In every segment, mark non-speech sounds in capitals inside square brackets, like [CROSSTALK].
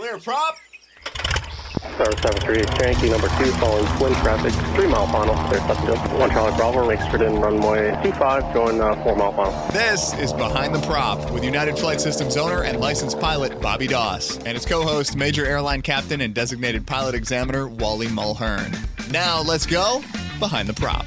Clear prop. Star 73 Yankee number 2 following twin traffic, 3 mile final, clear Pleasantville. 1 Charlie Bravo, exited in runway 25, going uh, 4 mile final. This is Behind the Prop with United Flight Systems owner and licensed pilot Bobby Doss and his co host, Major Airline Captain and designated pilot examiner Wally Mulhern. Now let's go Behind the Prop.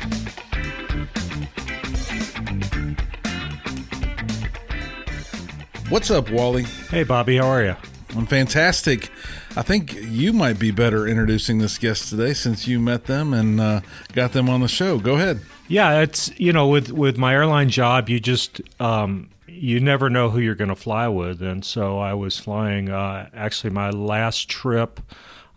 What's up, Wally? Hey, Bobby, how are you? I'm fantastic. I think you might be better introducing this guest today since you met them and uh, got them on the show. Go ahead. Yeah, it's you know with with my airline job, you just um, you never know who you're going to fly with, and so I was flying. Uh, actually, my last trip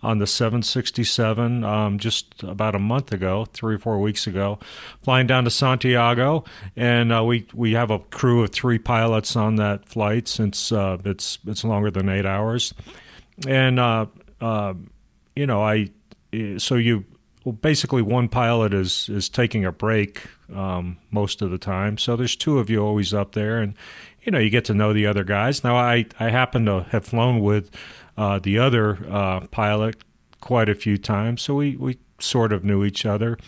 on the 767 um, just about a month ago, three or four weeks ago, flying down to Santiago, and uh, we we have a crew of three pilots on that flight since uh, it's it's longer than eight hours, and uh, uh you know I so you well, basically one pilot is is taking a break um, most of the time, so there's two of you always up there, and you know you get to know the other guys. Now I I happen to have flown with uh, the other uh, pilot quite a few times, so we, we sort of knew each other.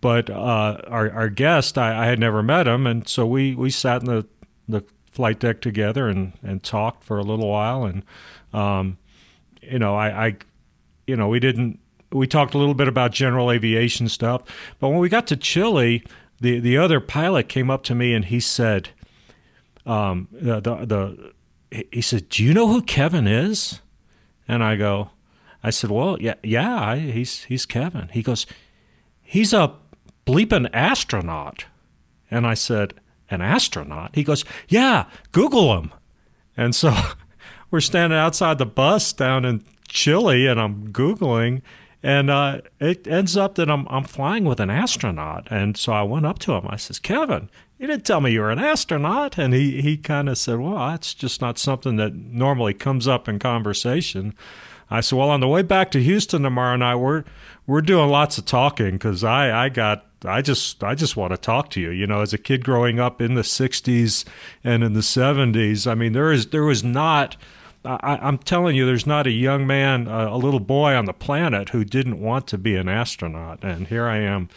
But uh, our, our guest, I, I, had never met him, and so we, we sat in the, the flight deck together and, and talked for a little while. And, um, you know, I, I, you know, we didn't, we talked a little bit about general aviation stuff. But when we got to Chile, the, the other pilot came up to me and he said, um, the, the, the he said, "Do you know who Kevin is?" And I go, I said, well, yeah, yeah, he's he's Kevin. He goes, he's a bleeping astronaut. And I said, an astronaut? He goes, yeah, Google him. And so [LAUGHS] we're standing outside the bus down in Chile, and I'm Googling, and uh, it ends up that I'm, I'm flying with an astronaut. And so I went up to him. I says, Kevin, you didn't tell me you were an astronaut. And he, he kind of said, well, that's just not something that normally comes up in conversation. I said, well, on the way back to Houston tomorrow night, we're we're doing lots of talking because I I got I just I just want to talk to you. You know, as a kid growing up in the '60s and in the '70s, I mean, there is there was not I, am telling you, there's not a young man, uh, a little boy on the planet who didn't want to be an astronaut. And here I am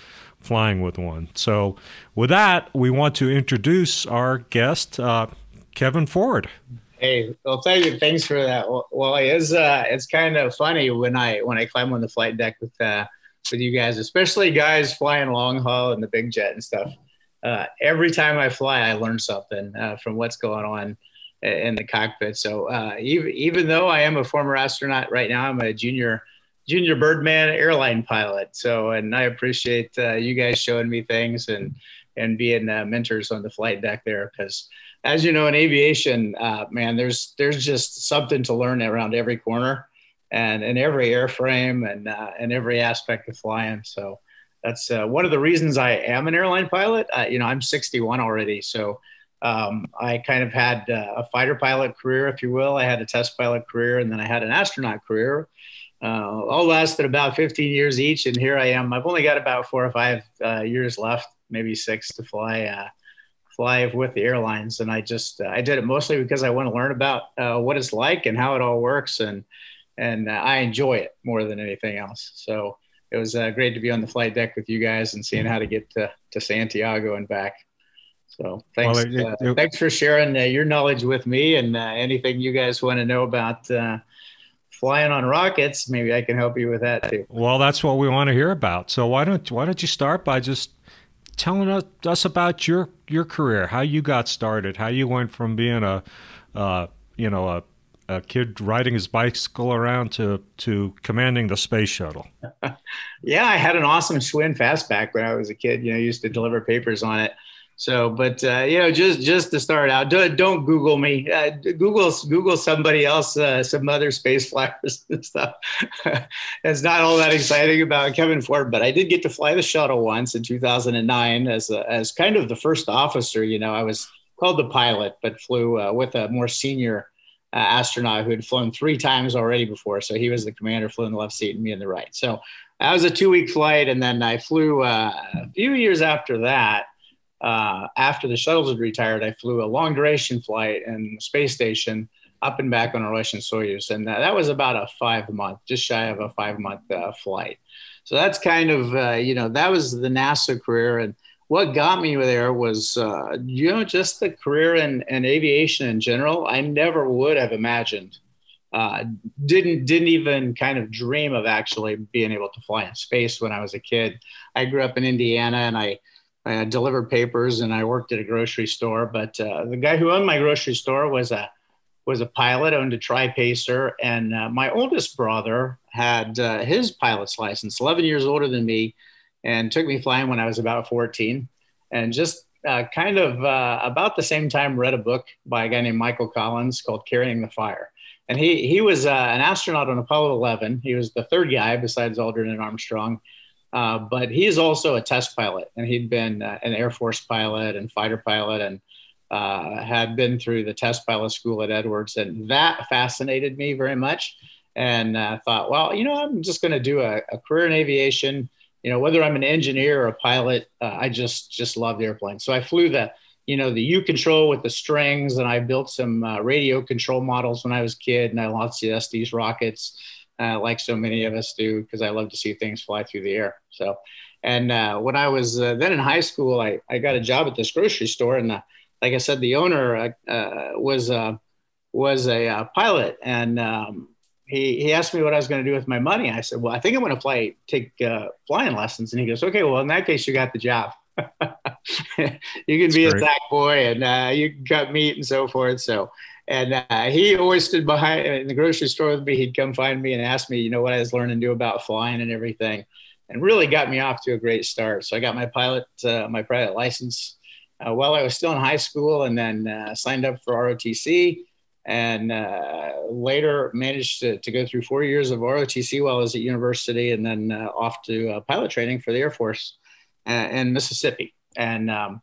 flying with one. So, with that, we want to introduce our guest, uh, Kevin Ford. Hey, well, thank you. Thanks for that. Well, it's uh, it's kind of funny when I when I climb on the flight deck with uh, with you guys, especially guys flying long haul in the big jet and stuff. Uh, every time I fly, I learn something uh, from what's going on in the cockpit. So uh, even even though I am a former astronaut right now, I'm a junior junior birdman airline pilot. So and I appreciate uh, you guys showing me things and and being uh, mentors on the flight deck there because as you know in aviation, uh, man, there's there's just something to learn around every corner and in every airframe and uh, in every aspect of flying. So. That's uh, one of the reasons I am an airline pilot. you know, I'm 61 already, so um, I kind of had uh, a fighter pilot career, if you will. I had a test pilot career, and then I had an astronaut career. Uh, all lasted about 15 years each, and here I am. I've only got about four or five uh, years left, maybe six, to fly uh, fly with the airlines. And I just uh, I did it mostly because I want to learn about uh, what it's like and how it all works, and and I enjoy it more than anything else. So it was great to be on the flight deck with you guys and seeing how to get to, to Santiago and back. So thanks, well, it, uh, it, thanks for sharing uh, your knowledge with me and uh, anything you guys want to know about uh, flying on rockets. Maybe I can help you with that too. Well, that's what we want to hear about. So why don't why don't you start by just telling us, us about your your career, how you got started, how you went from being a uh, you know a a kid riding his bicycle around to to commanding the space shuttle. [LAUGHS] yeah, I had an awesome Schwinn fastback when I was a kid. You know, I used to deliver papers on it. So, but uh, you know, just just to start out, don't, don't Google me. Uh, Google Google somebody else, uh, some other space [LAUGHS] flyers and stuff. [LAUGHS] it's not all that exciting about Kevin Ford, but I did get to fly the shuttle once in 2009 as a, as kind of the first officer. You know, I was called the pilot, but flew uh, with a more senior uh, astronaut who had flown three times already before. So he was the commander, flew in the left seat, and me in the right. So that was a two week flight, and then I flew uh, a few years after that uh, after the shuttles had retired, I flew a long duration flight in the space station up and back on a Russian Soyuz, and that, that was about a five month, just shy of a five month uh, flight. So that's kind of uh, you know that was the NASA career, and what got me there was uh, you know just the career in, and aviation in general. I never would have imagined. Uh, didn't didn't even kind of dream of actually being able to fly in space when I was a kid. I grew up in Indiana, and I I delivered papers and I worked at a grocery store. But uh, the guy who owned my grocery store was a was a pilot, owned a tri pacer, and uh, my oldest brother had uh, his pilot's license, 11 years older than me, and took me flying when I was about 14. And just uh, kind of uh, about the same time, read a book by a guy named Michael Collins called "Carrying the Fire." And he he was uh, an astronaut on Apollo 11. He was the third guy besides Aldrin and Armstrong uh, but he's also a test pilot, and he'd been uh, an Air Force pilot and fighter pilot, and uh, had been through the test pilot school at Edwards, and that fascinated me very much. And I uh, thought, well, you know, I'm just going to do a, a, career in aviation. You know, whether I'm an engineer or a pilot, uh, I just just love airplanes. So I flew the you know the U control with the strings, and I built some radio control models when I was a kid, and I launched the Estes rockets uh, like so many of us do, because I love to see things fly through the air. So, and uh, when I was uh, then in high school, I, I got a job at this grocery store, and uh, like I said, the owner uh, uh, was was a pilot, and um, he he asked me what I was going to do with my money. I said, well, I think I'm going to fly take flying lessons, and he goes, okay, well, in that case, you got the job. [LAUGHS] you can That's be great. a sack boy, and you can cut meat and so forth. So and uh, he always stood behind in the grocery store with me. He'd come find me and ask me, you know, what I was learning to do about flying and everything, and really got me off to a great start. So I got my pilot, uh, my pilot license uh, while I was still in high school, and then uh, signed up for ROTC, and uh, later managed to, to, go through four years of ROTC while I was at university, and then uh, off to pilot training for the Air Force in Mississippi. And um,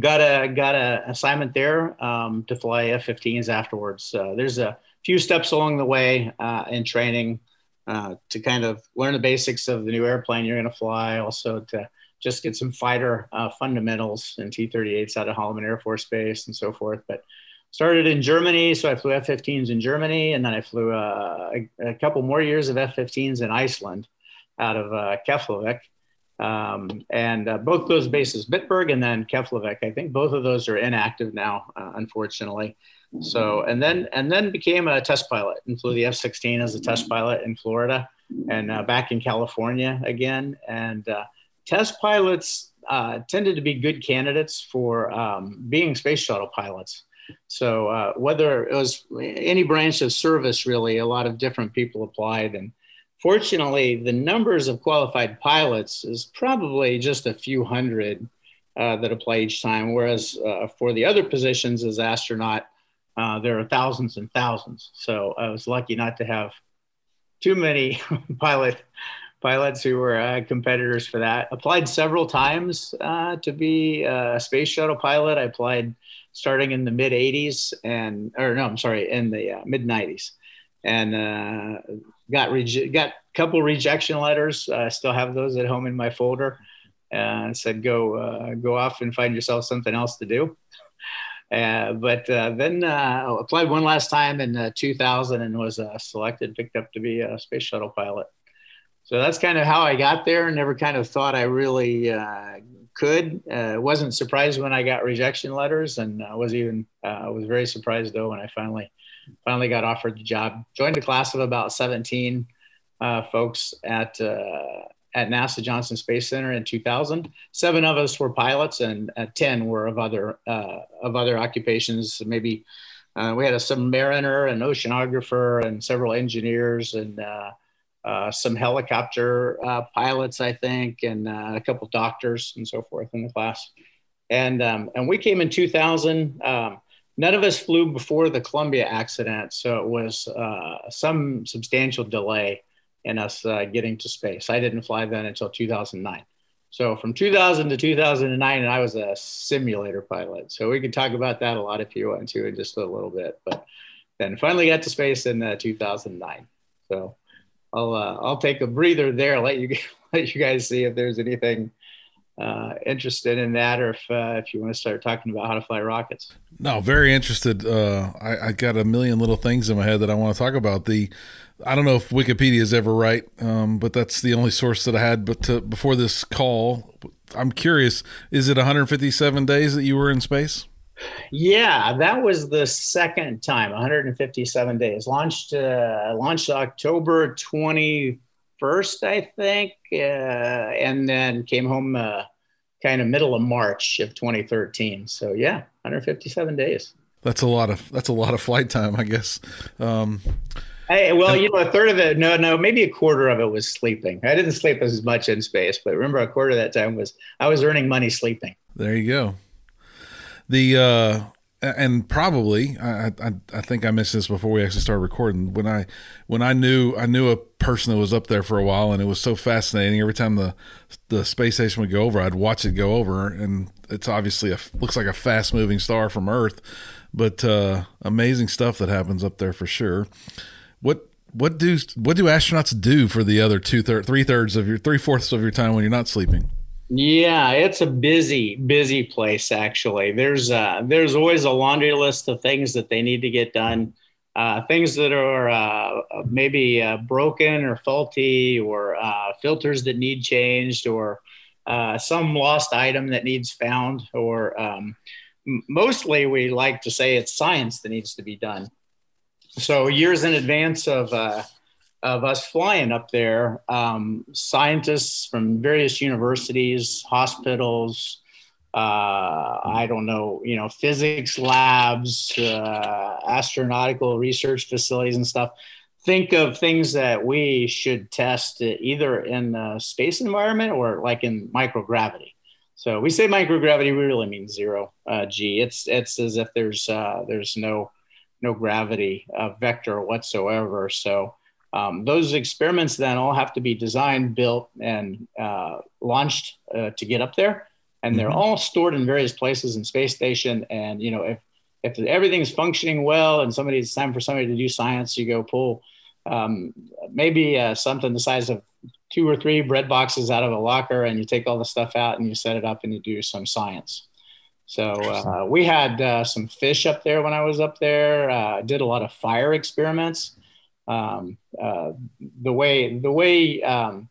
got a got a assignment there um, to fly F-15s afterwards. There's a few steps along the way uh, in training uh, to kind of learn the basics of the new airplane you're going to fly. Also to just get some fighter uh, fundamentals and T-38s out of Holloman Air Force Base and so forth. But started in Germany, so I flew F-15s in Germany, and then I flew uh, a, a, couple more years of F-15s in Iceland out of uh, Keflavik. Um, and uh, both those bases, Bitburg and then Keflavik, I think both of those are inactive now, uh, unfortunately. So, and then and then became a test pilot and flew the F-16 as a test pilot in Florida and uh, back in California again. And uh, test pilots uh, tended to be good candidates for um, being space shuttle pilots. So uh, whether it was any branch of service, really, a lot of different people applied and Fortunately, the numbers of qualified pilots is probably just a few hundred uh, that apply each time, whereas uh, for the other positions as astronaut, uh, there are thousands and thousands. So I was lucky not to have too many [LAUGHS] pilot pilots who were uh, competitors for that. Applied several times uh, to be a space shuttle pilot. I applied starting in the mid 80s and, or no, I'm sorry, in the uh, mid 90s and uh, got reje- got a couple rejection letters. I still have those at home in my folder. And said, "Go uh, go off and find yourself something else to do." Uh, but uh, then uh, applied one last time in uh, 2000 and was uh, selected, picked up to be a space shuttle pilot. So that's kind of how I got there. Never kind of thought I really could. wasn't surprised when I got rejection letters, and I was even was very surprised though when I finally finally got offered the job. Joined a class of about 17 uh, folks at uh, at NASA Johnson Space Center in 2000. Seven of us were pilots, and uh, 10 were of other uh, of other occupations. Maybe uh, we had a submariner, an oceanographer, and several engineers, and uh, some helicopter uh, pilots, I think, and uh, a couple doctors and so forth in the class. And um, and we came in 2000. Um, none of us flew before the Columbia accident, so it was uh, some substantial delay in us uh, getting to space. I didn't fly then until 2009. So from 2000 to 2009, and I was a simulator pilot. So we could talk about that a lot if you want to in just a little bit. But then finally got to space in uh, 2009. So I'll uh, I'll take a breather there. Let you [LAUGHS] let you guys see if there's anything uh, interested in that, or if uh, if you want to start talking about how to fly rockets. No, very interested. Uh, I, I, got a million little things in my head that I want to talk about. The I don't know if Wikipedia is ever right, um, but that's the only source that I had. But to, before this call, I'm curious: is it 157 days that you were in space? Yeah, that was the second time. 157 days. Launched uh, launched October 21st, I think, uh, and then came home uh, kind of middle of March of 2013. So yeah, 157 days. That's a lot of that's a lot of flight time, I guess. Um, Hey, well, you know, a third of it, no, no, maybe a quarter of it was sleeping. I didn't sleep as much in space, but remember, a quarter of that time was I was earning money sleeping. There you go. The uh, and probably I, I, I think I mentioned this before we actually started recording. When I when I knew I knew a person that was up there for a while, and it was so fascinating. Every time the the space station would go over, I'd watch it go over, and it's obviously a looks like a fast moving star from Earth, but uh, amazing stuff that happens up there for sure. What what do what do astronauts do for the other two third three thirds of your three fourths of your time when you're not sleeping? Yeah, it's a busy, busy place. Actually, there's uh, there's always a laundry list of things that they need to get done, uh, things that are uh, maybe uh, broken or faulty, or uh, filters that need changed, or uh, some lost item that needs found, or um, mostly we like to say it's science that needs to be done so years in advance of uh, of us flying up there, um, scientists from various universities, hospitals, uh, I don't know, you know, physics labs, uh, astronautical research facilities, and stuff. Think of things that we should test either in the space environment or like in microgravity. So we say microgravity, we really mean zero uh, g. It's it's as if there's uh, there's no no gravity uh, vector whatsoever. So um, those experiments then all have to be designed, built, and uh, launched uh, to get up there. And they're mm-hmm. all stored in various places in space station. And you know, if if everything's functioning well and somebody it's time for somebody to do science, you go pull um, maybe uh, something the size of two or three bread boxes out of a locker, and you take all the stuff out and you set it up and you do some science. So uh, we had uh, some fish up there when I was up there. Uh, did a lot of fire experiments. Um, uh, the way the way um,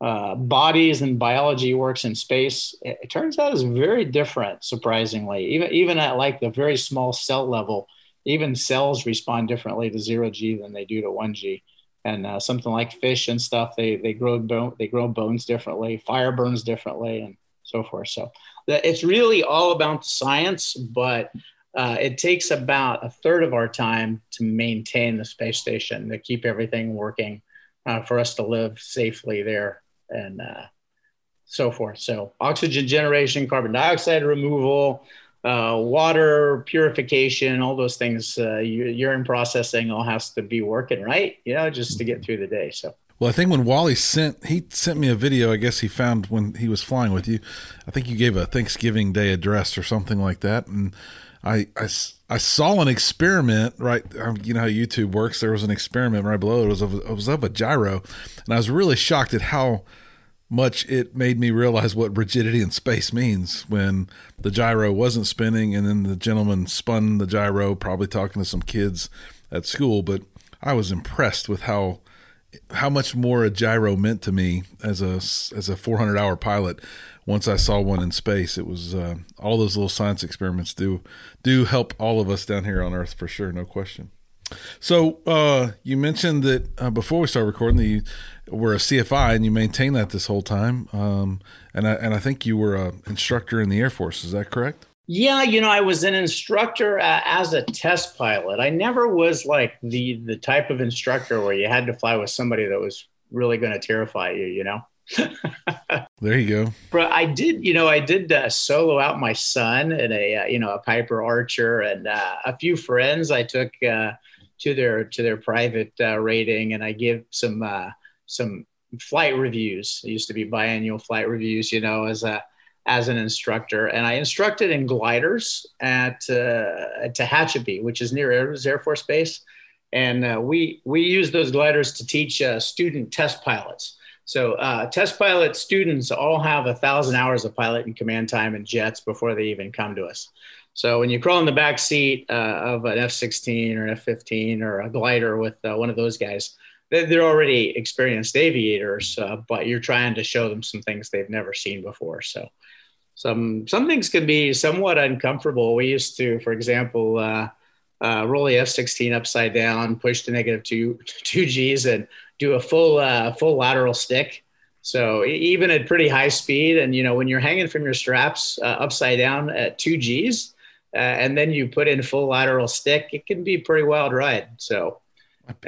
uh, bodies and biology works in space, it, it, turns out is very different. Surprisingly, even even at like the very small cell level, even cells respond differently to zero g than they do to one g. And uh, something like fish and stuff, they they grow bone, they grow bones differently. Fire burns differently, and so forth. So it's really all about science, but uh, it takes about a third of our time to maintain the space station to keep everything working uh, for us to live safely there and uh, so forth. So oxygen generation, carbon dioxide removal, uh, water purification, all those things, uh, urine processing all has to be working right, you know, just to get through the day. So. Well, I think when Wally sent he sent me a video. I guess he found when he was flying with you. I think you gave a Thanksgiving Day address or something like that, and I I, I saw an experiment. Right, um, you know how YouTube works. There was an experiment right below. It was of, it was of a gyro, and I was really shocked at how much it made me realize what rigidity in space means when the gyro wasn't spinning, and then the gentleman spun the gyro, probably talking to some kids at school. But I was impressed with how how much more a gyro meant to me as a as a 400 hour pilot once I saw one in space. It was uh, all those little science experiments do do help all of us down here on Earth for sure, no question. So uh, you mentioned that uh, before we start recording that you were a CFI and you maintained that this whole time, um, and I, and I think you were an instructor in the Air Force. Is that correct? Yeah, you know, I was an instructor uh, as a test pilot. I never was like the the type of instructor where you had to fly with somebody that was really going to terrify you. You know. [LAUGHS] there you go. But I did, you know, I did uh, solo out my son and a, uh, you know, a Piper Archer and uh, a few friends I took uh, to their to their private uh, rating, and I give some uh, some flight reviews. It used to be biannual flight reviews, you know, as a as an instructor, and I instructed in gliders at uh, Tehachapi, which is near Air, Air Force Base, and we we use those gliders to teach student test pilots. So uh, test pilot students all have a thousand hours of pilot and command time in jets before they even come to us. So when you crawl in the back seat uh, of an F-16 or an F-15 or a glider with uh, one of those guys, they're already experienced aviators, uh, but you're trying to show them some things they've never seen before. So some some things can be somewhat uncomfortable. We used to, for example, uh, uh, roll the F-16 upside down, push to negative two [LAUGHS] two Gs, and do a full uh, full lateral stick. So even at pretty high speed, and you know when you're hanging from your straps upside down at two Gs uh, and then you put in full lateral stick, it can be a pretty wild ride. So,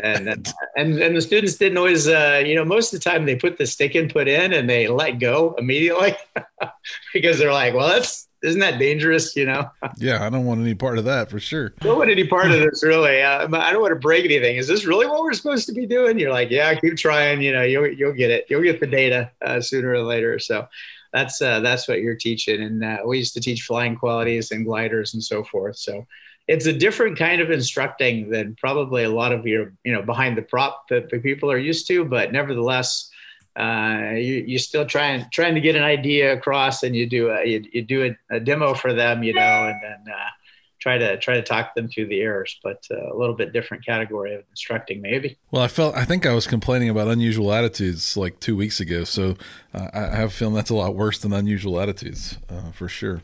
and and and the students didn't always, uh, you know, most of the time they put the stick input in and they let go immediately [LAUGHS] because they're like, well, that's isn't that dangerous, you know? yeah, I don't want any part of that for sure. I don't want any part of this really. Uh, I don't want to break anything. Is this really what we're supposed to be doing? You're like, yeah, keep trying. You know, you'll you'll get it. You'll get the data uh, sooner or later. So that's uh, that's what you're teaching. And uh, we used to teach flying qualities and gliders and so forth. So it's a different kind of instructing than probably a lot of your you know behind the prop that the people are used to. But nevertheless, uh, you you're still trying trying to get an idea across, and you do a you, you do a, a demo for them, you know, and then uh, try to try to talk them through the errors, but uh, a little bit different category of instructing, maybe. Well, I felt I think I was complaining about unusual attitudes like two weeks ago, so uh, I have a feeling that's a lot worse than unusual attitudes uh, for sure.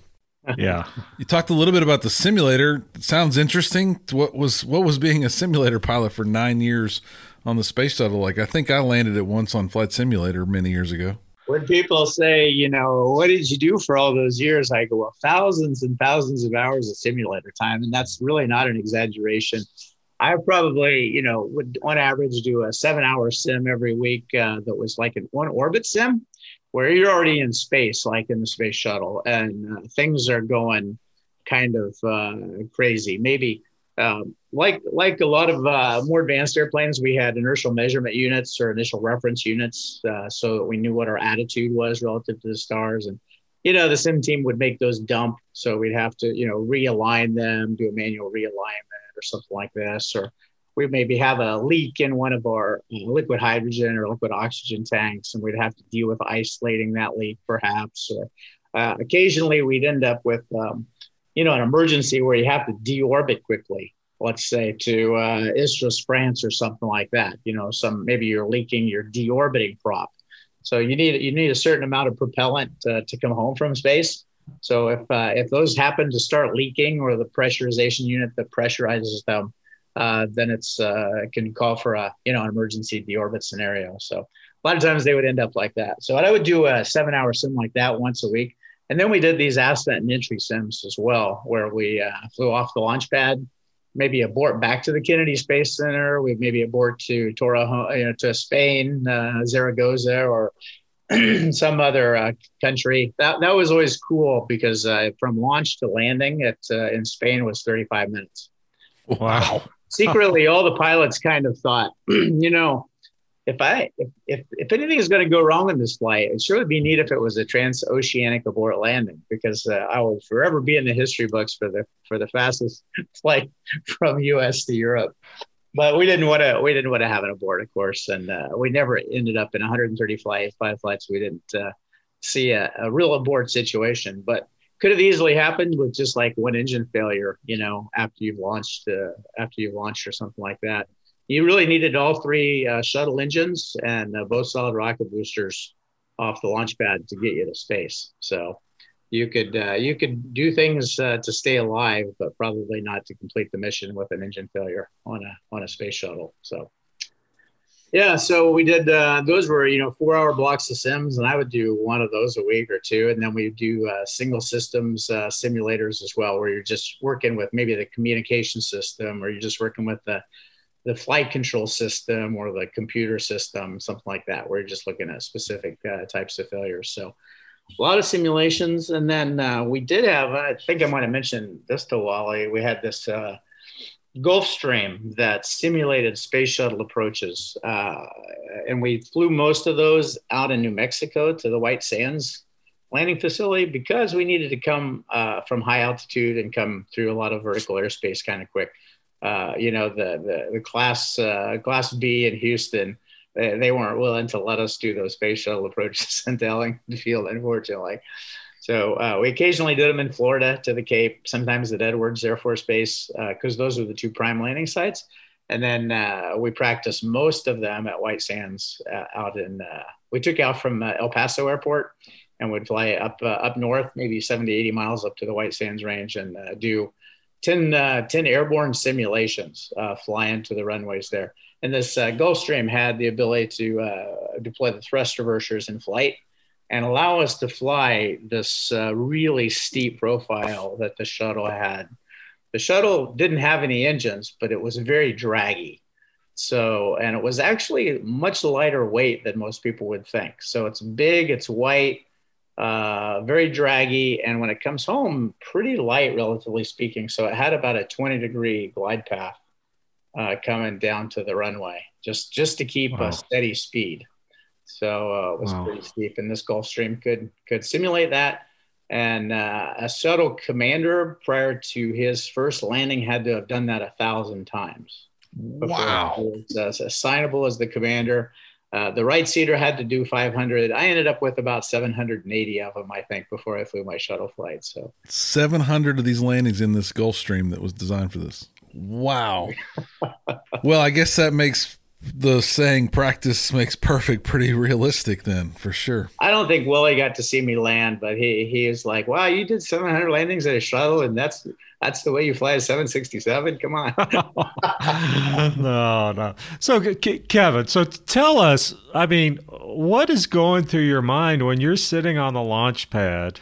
Yeah, you talked a little bit about the simulator. It sounds interesting. What was what was being a simulator pilot for nine years on the space shuttle like? I think I landed it once on Flight Simulator many years ago when people say, you know, what did you do for all those years? I go, well, thousands and thousands of hours of simulator time. And that's really not an exaggeration. I probably, you know, would on average do a seven hour sim every week uh, that was like an one orbit sim where you're already in space, like in the space shuttle, and uh, things are going kind of uh, crazy. Maybe um, like like a lot of uh, more advanced airplanes, we had inertial measurement units or inertial reference units, uh, so that we knew what our attitude was relative to the stars. And you know, the sim team would make those dump, so we'd have to you know realign them, do a manual realignment or something like this, or we maybe have a leak in one of our uh, liquid hydrogen or liquid oxygen tanks, and we'd have to deal with isolating that leak, perhaps. Or uh, occasionally, we'd end up with um, you know, an emergency where you have to deorbit quickly, let's say to uh, Istres, France, or something like that. You know, some maybe you're leaking your deorbiting prop, so you need you need a certain amount of propellant uh, to come home from space. So if uh, if those happen to start leaking, or the pressurization unit that pressurizes them, uh, then it's uh, can call for a you know an emergency deorbit scenario. So a lot of times they would end up like that. So I would do a seven hour sim like that once a week and then we did these ascent and entry sims as well, where we uh, flew off the launch pad, maybe abort back to the Kennedy Space Center. We maybe abort to Torre, you know, to Spain, uh, Zaragoza, or [CLEARS THROAT] some other uh, country. That that was always cool because from launch to landing at in Spain was 35 minutes. Wow. Secretly, all the pilots kind of thought, [CLEARS THROAT] you know, if I if if, if anything is going to go wrong in this flight, it sure would be neat if it was a transoceanic abort landing because uh, I will forever be in the history books for the for the fastest [LAUGHS] flight from U.S. to Europe. But we didn't want to we didn't want to have an abort, of course, and uh, we never ended up in 130 flight five flights. We didn't uh, see a, a real abort situation, but could have easily happened with just like one engine failure, you know, after you've launched uh, after you've launched or something like that you really needed all three uh, shuttle engines and uh, both solid rocket boosters off the launch pad to get you to space. So you could uh, you could do things uh, to stay alive, but probably not to complete the mission with an engine failure on a on a space shuttle. So yeah, so we did uh, those were you know four hour blocks of sims, and I would do one of those a week or two, and then we do uh, single systems simulators as well, where you're just working with maybe the communication system, or you're just working with the the flight control system or the computer system, something like that, where you're just looking at specific uh, types of failures. So a lot of simulations. And then uh, we did have, I think I might have mentioned this to Wally, we had this uh, Gulfstream that simulated space shuttle approaches. Uh, and we flew most of those out in New Mexico to the White Sands landing facility because we needed to come uh, from high altitude and come through a lot of vertical airspace kind of quick uh, you know, the, the, the class, uh, class B in Houston they, they weren't willing to let us do those space shuttle approaches [LAUGHS] into Ellington Field, unfortunately. So uh, we occasionally did them in Florida to the Cape, sometimes at Edwards Air Force Base, because uh, those are the two prime landing sites. And then uh, we practiced most of them at White Sands uh, out in, uh, we took out from uh, El Paso Airport and would fly up up north, maybe 70, 80 miles up to the White Sands Range and do 10, 10 airborne simulations fly into the runways there. And this Gulfstream had the ability to deploy the thrust reversers in flight and allow us to fly this uh, really steep profile that the shuttle had. The shuttle didn't have any engines, but it was very draggy. So, and it was actually much lighter weight than most people would think. So it's big, it's white, uh, very draggy, and when it comes home, pretty light, relatively speaking. So it had about a 20 degree glide path uh, coming down to the runway, just just to keep wow. a steady speed. So uh, it was wow. pretty steep, and this Gulfstream could could simulate that. And uh, a shuttle commander prior to his first landing had to have done that a thousand times. Wow! Was uh, assignable as the commander. Uh, the right seater had to do 500. I ended up with about 780 of them, I think, before I flew my shuttle flight. So 700 of these landings in this Gulfstream that was designed for this. Wow. [LAUGHS] well, I guess that makes the saying practice makes perfect pretty realistic then for sure. I don't think willie got to see me land but he he is like wow you did 700 landings at a shuttle and that's that's the way you fly a 767 come on. [LAUGHS] No no. So kevin so tell us i mean what is going through your mind when you're sitting on the launch pad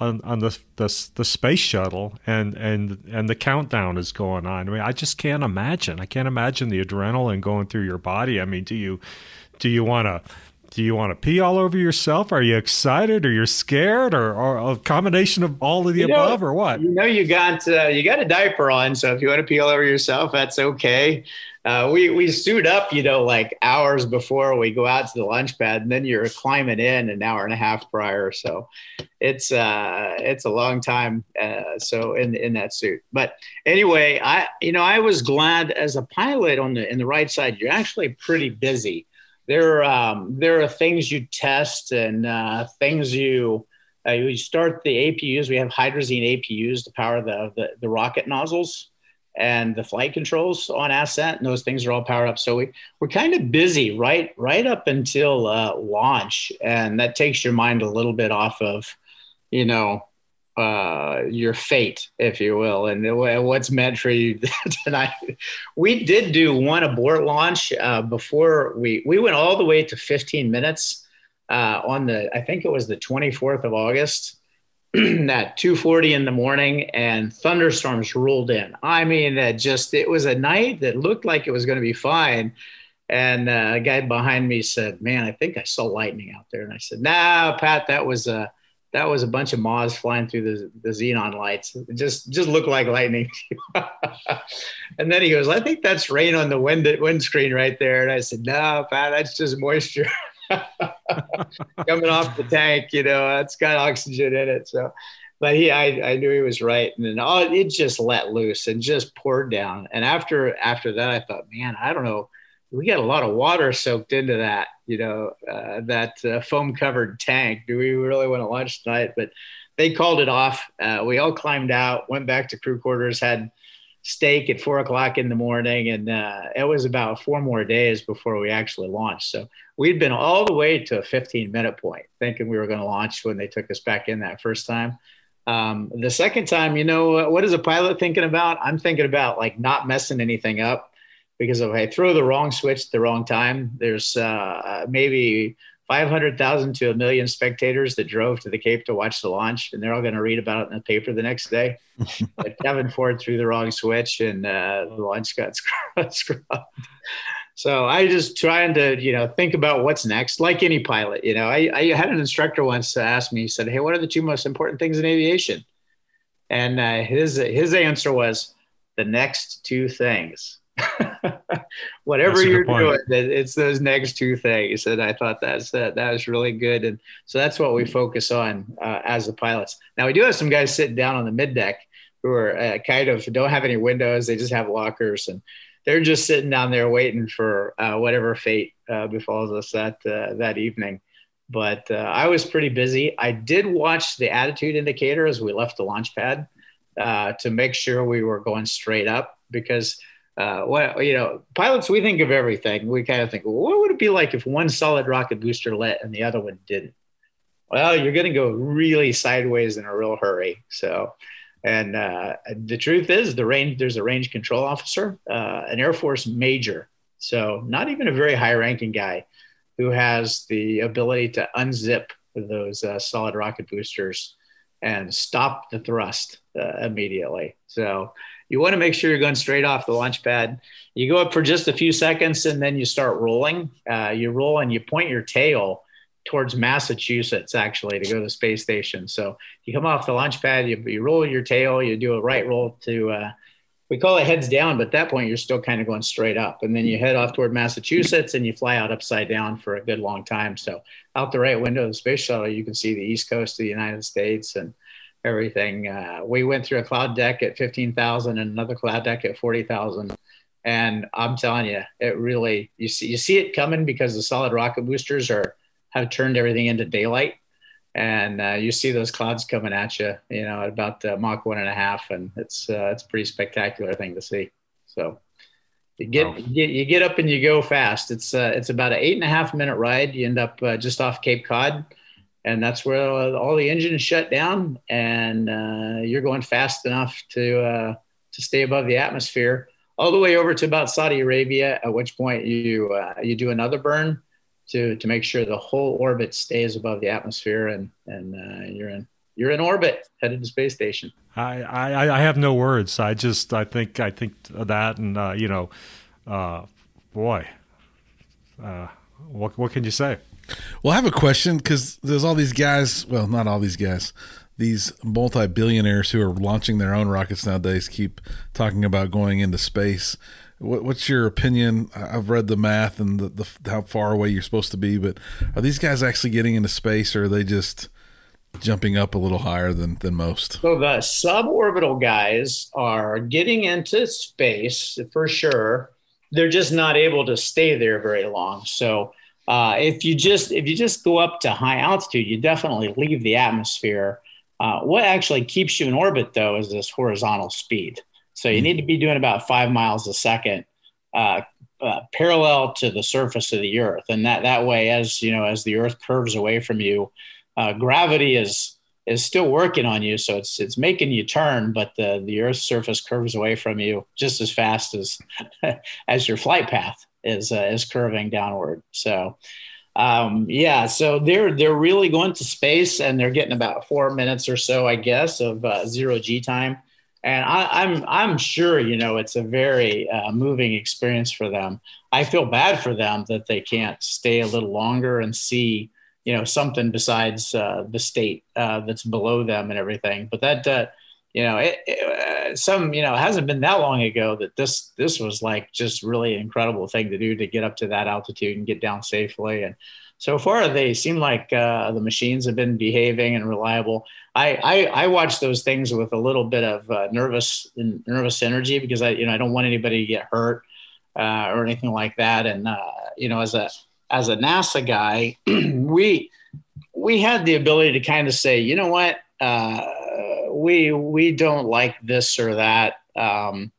on, on the, the the space shuttle and and and the countdown is going on. I mean, I just can't imagine. I can't imagine the adrenaline going through your body. I mean, do you do you want to do you want to pee all over yourself? Are you excited, or you're scared, or, or a combination of all of the you above, know, or what? You know, you got uh, you got a diaper on, so if you want to pee all over yourself, that's okay uh, we we suit up, you know, like hours before we go out to the launch pad, and then you're climbing in an hour and a half prior. So it's uh, it's a long time. Uh, so in in that suit, but anyway, I you know I was glad as a pilot on the in the right side. You're actually pretty busy. There um, there are things you test and uh, things you. Uh, you start the APUs. We have hydrazine APUs to power the, the, the rocket nozzles and the flight controls on ascent and those things are all powered up. So we, we're kind of busy right right up until uh, launch and that takes your mind a little bit off of you know uh, your fate if you will and what's meant for you [LAUGHS] tonight. We did do one abort launch uh, before we we went all the way to 15 minutes uh, on the i think it was the 24th of august [CLEARS THROAT] at 2:40 in the morning, and thunderstorms rolled in. I mean, that just it was a night that looked like it was going to be fine. And uh, a guy behind me said, "Man, I think I saw lightning out there." And I said, "Nah, Pat, that was a that was a bunch of moths flying through the, the xenon lights. It just just looked like lightning." [LAUGHS] and then he goes, "I think that's rain on the wind windscreen right there." And I said, "No, Pat, that's just moisture." [LAUGHS] [LAUGHS] coming off the tank, you know, it's got oxygen in it. So, but he, I, I knew he was right. And then oh, it just let loose and just poured down. And after, after that, I thought, man, I don't know. We got a lot of water soaked into that, you know, uh, that uh, foam covered tank. Do we really want to launch tonight? But they called it off. Uh, we all climbed out, went back to crew quarters, had steak at four o'clock in the morning, and uh, it was about four more days before we actually launched. So we'd been all the way to a 15 minute point, thinking we were going to launch when they took us back in that first time. Um, the second time, you know, what is a pilot thinking about? I'm thinking about like not messing anything up because if I throw the wrong switch at the wrong time, there's uh, maybe 500,000 to a million spectators that drove to the Cape to watch the launch, and they're all going to read about it in the paper the next day. [LAUGHS] But Kevin Ford threw the wrong switch, and uh, the launch got [LAUGHS] scrubbed. So I just trying to, you know, think about what's next, like any pilot. You know, I, I had an instructor once ask me, he said, "Hey, what are the two most important things in aviation?" And uh, his his answer was, "The next two things." [LAUGHS] whatever you're doing, it's those next two things. And I thought that's that that was really good. And so that's what we focus on uh, as the pilots. Now we do have some guys sitting down on the mid deck who are uh, kind of don't have any windows; they just have lockers, and they're just sitting down there waiting for uh, whatever fate uh, befalls us that uh, that evening. But uh, I was pretty busy. I did watch the attitude indicator as we left the launch pad uh, to make sure we were going straight up because. Uh, well, you know, pilots, we think of everything. We kind of think, well, what would it be like if one solid rocket booster lit and the other one didn't? Well, you're going to go really sideways in a real hurry. So, and uh, the truth is, the range there's a range control officer, uh, an Air Force major, so not even a very high-ranking guy, who has the ability to unzip those uh, solid rocket boosters and stop the thrust uh, immediately. So you want to make sure you're going straight off the launch pad. You go up for just a few seconds and then you start rolling. Uh, you roll and you point your tail towards Massachusetts actually to go to space station. So you come off the launch pad, you, you roll your tail, you do a right roll to, uh, we call it heads down, but at that point you're still kind of going straight up. And then you head off toward Massachusetts and you fly out upside down for a good long time. So out the right window of the space shuttle, you can see the east coast of the United States and everything. Uh, we went through a cloud deck at 15,000 and another cloud deck at 40,000 and I'm telling you, it really you see you see it coming because the solid rocket boosters are have turned everything into daylight. And uh, you see those clouds coming at you, you know, at about uh, Mach one and a half, and it's uh, it's a pretty spectacular thing to see. So you get, wow. you get you get up and you go fast. It's uh, it's about an eight and a half minute ride. You end up uh, just off Cape Cod, and that's where all the engines shut down, and uh, you're going fast enough to uh, to stay above the atmosphere all the way over to about Saudi Arabia. At which point you uh, you do another burn to to make sure the whole orbit stays above the atmosphere and and uh, you're in you're in orbit headed to space station. I, I I have no words. I just I think I think that and uh, you know, uh, boy, uh, what what can you say? Well, I have a question because there's all these guys. Well, not all these guys. These multi-billionaires who are launching their own rockets nowadays keep talking about going into space what, what's your opinion? I've read the math and the, the, how far away you're supposed to be, but are these guys actually getting into space, or are they just jumping up a little higher than than most? So the suborbital guys are getting into space for sure. They're just not able to stay there very long. So uh, if you just if you just go up to high altitude, you definitely leave the atmosphere. Uh, what actually keeps you in orbit, though, is this horizontal speed. So you need to be doing about five miles a second, uh, uh, parallel to the surface of the Earth, and that that way, as you know, as the Earth curves away from you, uh, gravity is is still working on you, so it's it's making you turn, but the the Earth's surface curves away from you just as fast as [LAUGHS] as your flight path is uh, is curving downward. So. Um, yeah, so they're they're really going to space, and they're getting about four minutes or so, I guess, of uh, zero G time and I, am I'm, I'm sure you know it's a very uh, moving experience for them. I feel bad for them that they can't stay a little longer and see you know something besides uh, the state uh, that's below them and everything. But that uh, you know it, it, uh, some you know it hasn't been that long ago that this this was like just really incredible thing to do to get up to that altitude and get down safely and so far they seem like uh, the machines have been behaving and reliable. I, I, I watch those things with a little bit of uh, nervous nervous energy because I you know I don't want anybody to get hurt uh, or anything like that. And uh, you know as a as a NASA guy, [CLEARS THROAT] we we had the ability to kind of say you know what uh, we we don't like this or that. Um,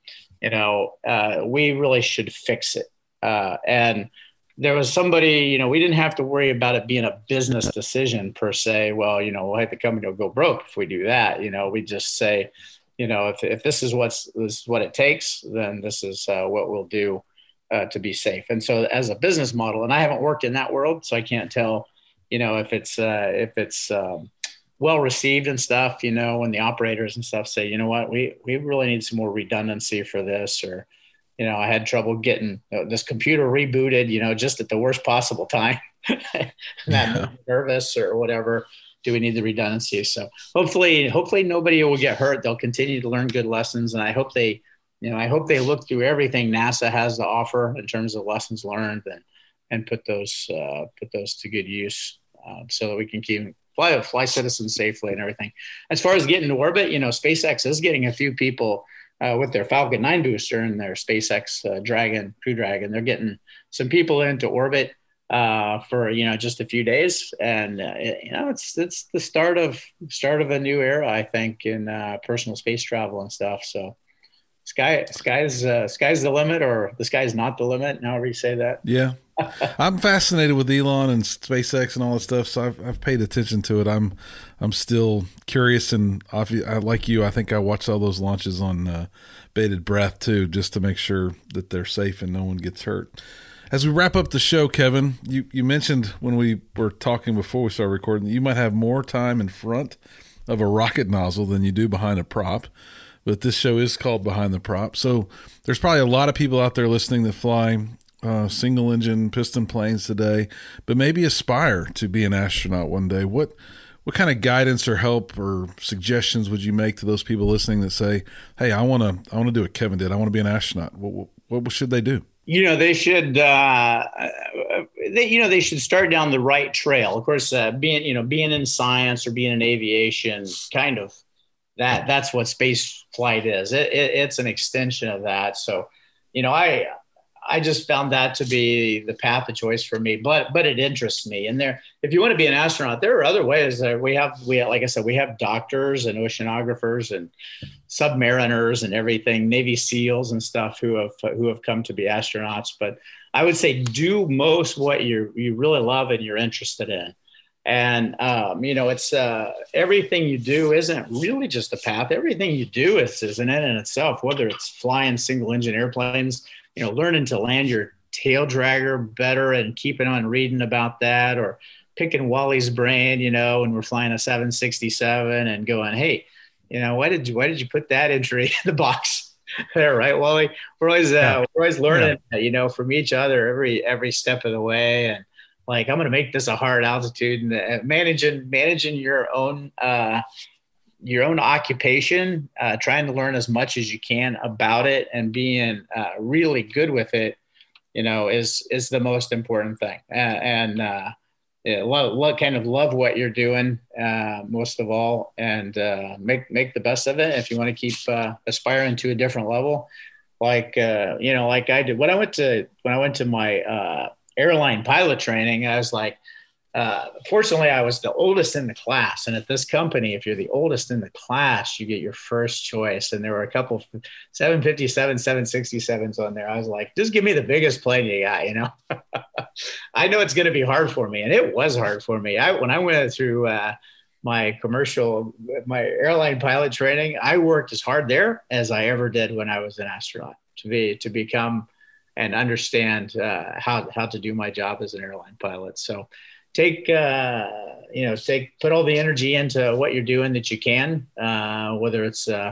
you know uh, we really should fix it and there was somebody, you know, we didn't have to worry about it being a business decision per se. Well, you know, we'll have the company will go broke if we do that. You know, we just say, you know, if, if this is what's this is what it takes, then this is uh, what we'll do uh, to be safe. And so, as a business model, and I haven't worked in that world, so I can't tell, you know, if it's uh, if it's um, well received and stuff. You know, when the operators and stuff say, you know what, we we really need some more redundancy for this, or you know, I had trouble getting you know, this computer rebooted, you know, just at the worst possible time. [LAUGHS] yeah. nervous or whatever. Do we need the redundancy? So hopefully, hopefully nobody will get hurt. They'll continue to learn good lessons, and I hope they, you know, I hope they look through everything NASA has to offer in terms of lessons learned and and put those uh, put those to good use uh, so that we can keep fly fly citizens safely and everything. As far as getting to orbit, you know, SpaceX is getting a few people uh, with their Falcon 9 booster and their SpaceX uh, Dragon, Crew Dragon. They're getting some people into orbit uh, for you know just a few days, and uh, you know it's it's the start of start of a new era, I think, in uh, personal space travel and stuff. So sky sky's uh, sky's the limit, or the sky's not the limit. However you say that. Yeah, [LAUGHS] I'm fascinated with Elon and SpaceX and all that stuff, so I've, I've paid attention to it. I'm I'm still curious, and I, like you, I think I watched all those launches on uh, bated breath too, just to make sure that they're safe and no one gets hurt. As we wrap up the show, Kevin, you, you mentioned when we were talking before we started recording that you might have more time in front of a rocket nozzle than you do behind a prop. But this show is called Behind the Prop. So there's probably a lot of people out there listening that fly uh, single engine piston planes today, but maybe aspire to be an astronaut one day. What what kind of guidance or help or suggestions would you make to those people listening that say, "Hey, I want to I want to do what Kevin did. I want to be an astronaut." What, what, what should they do? You know, they should. Uh, they, you know, they should start down the right trail. Of course, uh, being you know being in science or being in aviation, kind of that that's what space flight is. It, it, it's an extension of that. So, you know, I I just found that to be the path of choice for me. But but it interests me. And there, if you want to be an astronaut, there are other ways. That we have we like I said, we have doctors and oceanographers and submariners and everything, Navy SEALs and stuff who have who have come to be astronauts. But I would say do most what you you really love and you're interested in. And um, you know, it's uh, everything you do isn't really just a path. Everything you do is, is an end in itself. Whether it's flying single engine airplanes you know, learning to land your tail dragger better and keeping on reading about that or picking Wally's brain, you know, when we're flying a 767 and going, hey, you know, why did you why did you put that entry [LAUGHS] in the box [LAUGHS] there, right, Wally? We're always uh, we're always learning, yeah. you know, from each other every every step of the way, and like I'm going to make this a hard altitude and uh, managing managing your own uh, your own occupation, uh, trying to learn as much as you can about it and being uh, really good with it, you know, is is the most important thing. and uh, yeah, love, kind of love what you're doing uh, most of all, and uh, make make the best of it. If you want to keep aspiring to a different level, like you know, like I did when I went to when I went to my airline pilot training, I was like uh, fortunately, I was the oldest in the class. And at this company, if you're the oldest in the class, you get your first choice. And there were a couple 757, 767s on there. I was like, just give me the biggest plane you got, you know? [LAUGHS] I know it's going to be hard for me. And it was hard for me. I, when I went through uh, my commercial, my airline pilot training, I worked as hard there as I ever did when I was an astronaut to be, to become and understand uh, how, how to do my job as an airline pilot. So, take uh, you know take put all the energy into what you're doing that you can uh, whether it's uh,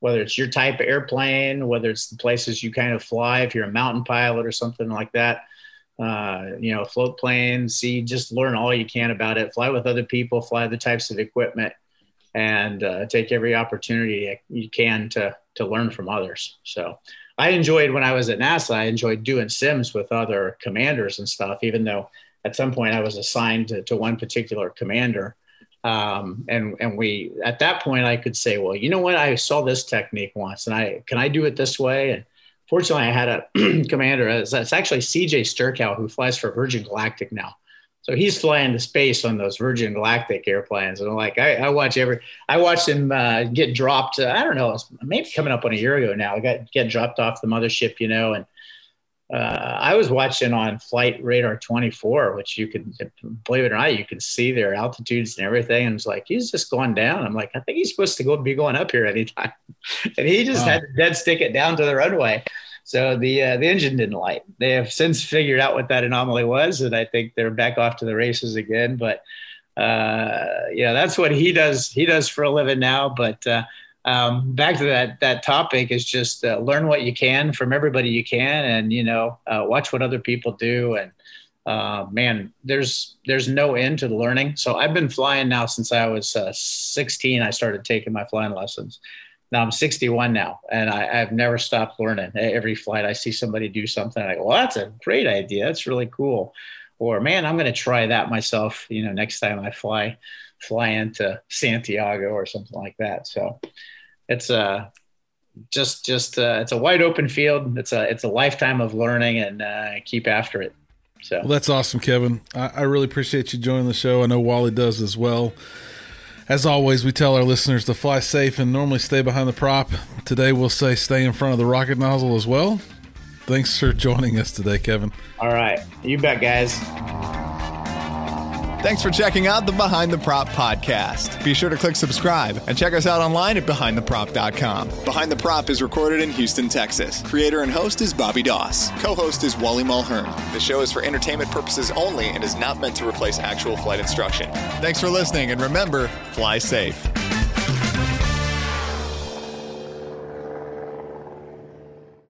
whether it's your type of airplane whether it's the places you kind of fly if you're a mountain pilot or something like that uh, you know float plane see just learn all you can about it fly with other people fly the types of equipment and uh, take every opportunity you can to to learn from others so i enjoyed when i was at nasa i enjoyed doing sims with other commanders and stuff even though at some point I was assigned to, to one particular commander. Um, and and we at that point I could say, well, you know what, I saw this technique once, and I can I do it this way? And fortunately, I had a [CLEARS THROAT] commander. It's, actually CJ Sturckow who flies for Virgin Galactic now. So he's flying to space on those Virgin Galactic airplanes, and I'm like, I, I watch every, I watched him uh, get dropped. Uh, I don't know, maybe coming up on a year ago now. I got get dropped off the mothership, you know, and uh, I was watching on Flight Radar 24, which you can, believe it or not, you can see their altitudes and everything. And it's like, he's just going down. I'm like, I think he's supposed to go be going up here anytime. [LAUGHS] and he just wow. had to dead stick it down to the runway. So the uh, the engine didn't light. They have since figured out what that anomaly was, and I think they're back off to the races again. But uh, yeah, that's what he does. He does for a living now. But uh, um, back to that that topic is just uh, learn what you can from everybody you can, and you know uh, watch what other people do. And uh, man, there's there's no end to the learning. So I've been flying now since I was uh, 16. I started taking my flying lessons. Now I'm 61 now, and I, have never stopped learning. Every flight, I see somebody do something. I go, "Well, that's a great idea. That's really cool." Or, "Man, I'm going to try that myself." You know, next time I fly fly into Santiago or something like that. So it's uh just just uh, it's a wide open field. It's a it's a lifetime of learning and uh, keep after it. So well, that's awesome, Kevin. I, I really appreciate you joining the show. I know Wally does as well. As always, we tell our listeners to fly safe and normally stay behind the prop. Today, we'll say stay in front of the rocket nozzle as well. Thanks for joining us today, Kevin. All right. You bet, guys. Thanks for checking out the Behind the Prop podcast. Be sure to click subscribe and check us out online at behindtheprop.com. Behind the Prop is recorded in Houston, Texas. Creator and host is Bobby Doss. Co-host is Wally Mulhern. The show is for entertainment purposes only and is not meant to replace actual flight instruction. Thanks for listening and remember, fly safe.